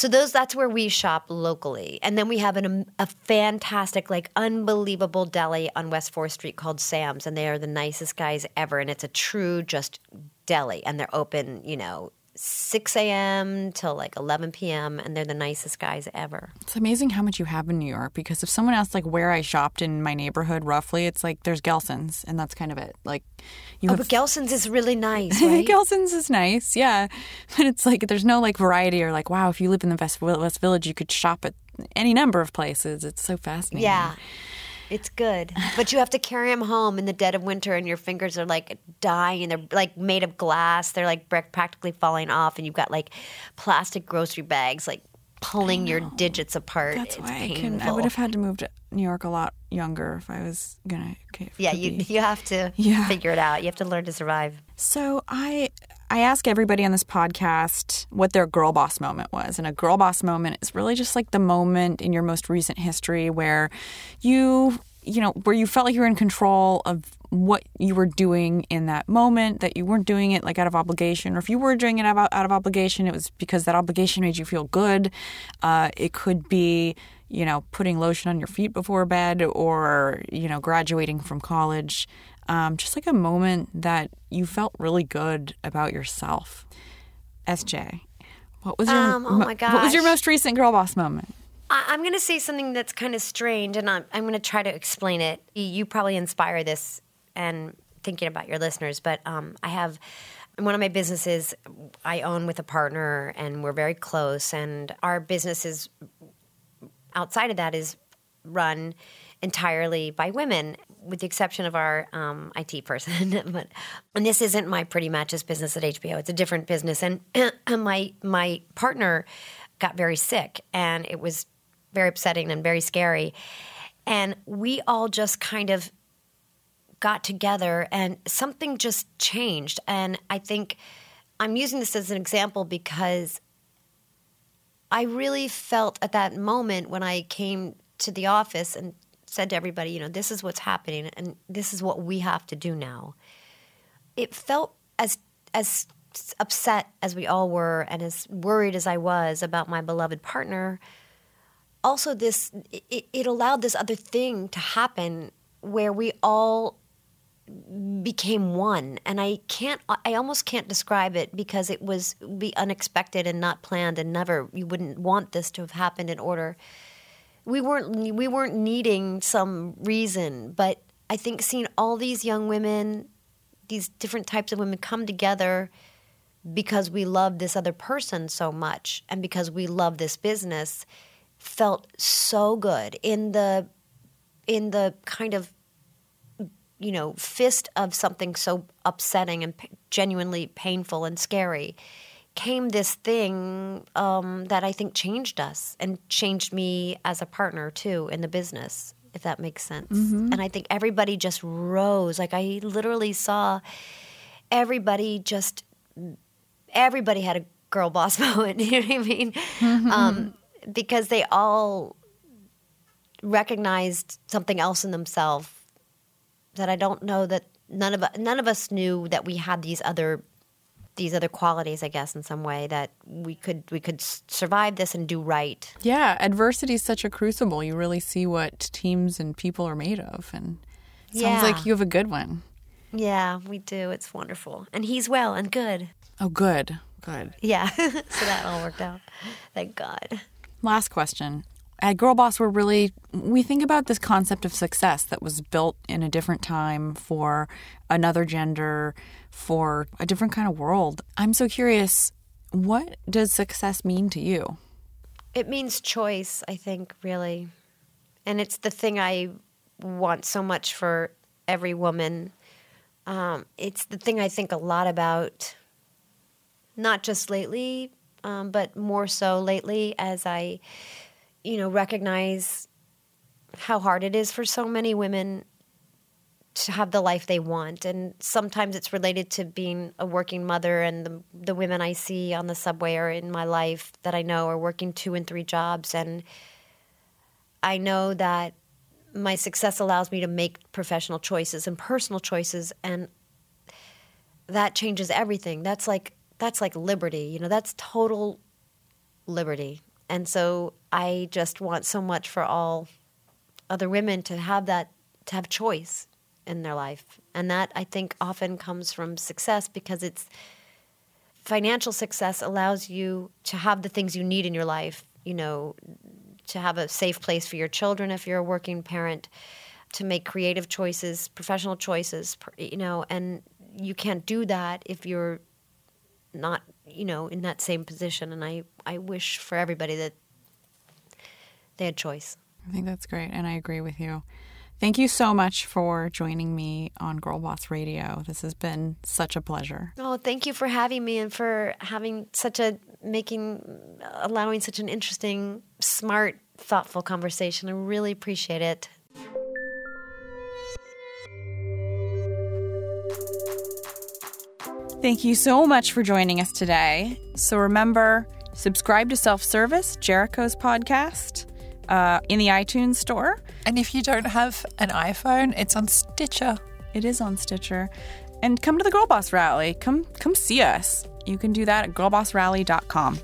So those that's where we shop locally, and then we have an, um, a fantastic, like unbelievable deli on West Fourth Street called Sam's, and they are the nicest guys ever, and it's a true just deli, and they're open, you know, six a.m. till like eleven p.m., and they're the nicest guys ever. It's amazing how much you have in New York because if someone asked like where I shopped in my neighborhood roughly, it's like there's Gelson's and that's kind of it. Like you Oh, have but Gelson's is really nice, right? Gelson's is nice, yeah. But it's like there's no like variety or like wow, if you live in the West, West Village, you could shop at any number of places. It's so fascinating. Yeah. It's good. But you have to carry them home in the dead of winter and your fingers are like dying and they're like made of glass. They're like practically falling off and you've got like plastic grocery bags like pulling your digits apart. That's it's why I painful. couldn't. I would have had to move to New York a lot younger if I was gonna. Okay, Yeah, you be. you have to Yeah. figure it out. You have to learn to survive. So I I ask everybody on this podcast what their girl boss moment was. And a girl boss moment is really just like the moment in your most recent history where you you know, where you felt like you were in control of what you were doing in that moment, that you weren't doing it like out of obligation, or if you were doing it out of, obligation, it was because that obligation made you feel good. Uh, it could be, you know, putting lotion on your feet before bed or, you know, graduating from college um, just like a moment that you felt really good about yourself. SJ, what was your Um, oh my what was your most recent girl boss moment? I, I'm going to say something that's kind of strange, and I'm, I'm going to try to explain it. You- You probably inspire this and thinking about your listeners, but um, I have one of my businesses I own with a partner, and we're very close, and our business is outside of that is run entirely by women, with the exception of our um, IT person. but and this isn't my Pretty Matches business at HBO; it's a different business. And my my partner got very sick, and it was very upsetting and very scary. And we all just kind of got together, and something just changed. And I think I'm using this as an example because I really felt at that moment when I came to the office and said to everybody, you know, this is what's happening and this is what we have to do now. It felt as as upset as we all were and as worried as I was about my beloved partner. Also this it, it allowed this other thing to happen where we all became one and i can't i almost can't describe it because it was be unexpected and not planned and never you wouldn't want this to have happened in order we weren't we weren't needing some reason but i think seeing all these young women these different types of women come together because we love this other person so much and because we love this business felt so good in the in the kind of you know fist of something so upsetting and p- genuinely painful and scary came this thing um, that I think changed us and changed me as a partner too in the business, if that makes sense. And I think everybody just rose. Like I literally saw everybody just everybody had a girl boss moment. You know what I mean? Um, because they all recognized something else in themselves that I don't know that none of none of us knew that we had these other these other qualities, I guess, in some way that we could we could survive this and do right. Yeah, adversity is such a crucible. You really see what teams and people are made of, and it sounds like you have a good one. Yeah, we do. It's wonderful, and he's well and good. Oh, good, good. Yeah, so that all worked out. Thank God. Last question. At Girl Boss, we're really, we think about this concept of success that was built in a different time for another gender, for a different kind of world. I'm so curious, what does success mean to you? It means choice, I think, really. And it's the thing I want so much for every woman. Um, it's the thing I think a lot about, not just lately, um, but more so lately as I, you know, recognize how hard it is for so many women to have the life they want. And sometimes it's related to being a working mother, and the, the women I see on the subway or in my life that I know are working two and three jobs. And I know that my success allows me to make professional choices and personal choices, and that changes everything. That's like that's like liberty, you know. That's total liberty. And so I just want so much for all other women to have that to have choice in their life. And that I think often comes from success because it's financial success allows you to have the things you need in your life, you know, to have a safe place for your children if you're a working parent, to make creative choices, professional choices, you know, and you can't do that if you're not, you know, in that same position. And I, I wish for everybody that they had choice. I think that's great. And I agree with you. Thank you so much for joining me on Girl Boss Radio. This has been such a pleasure. Oh, thank you for having me and for having such a making allowing such an interesting, smart, thoughtful conversation. I really appreciate it. Thank you so much for joining us today. So remember, subscribe to Self Service, Jerico's podcast uh, in the iTunes store. And if you don't have an iPhone, it's on Stitcher. It is on Stitcher. And come to the Girl Boss Rally. Come come see us. You can do that at girlbossrally.com.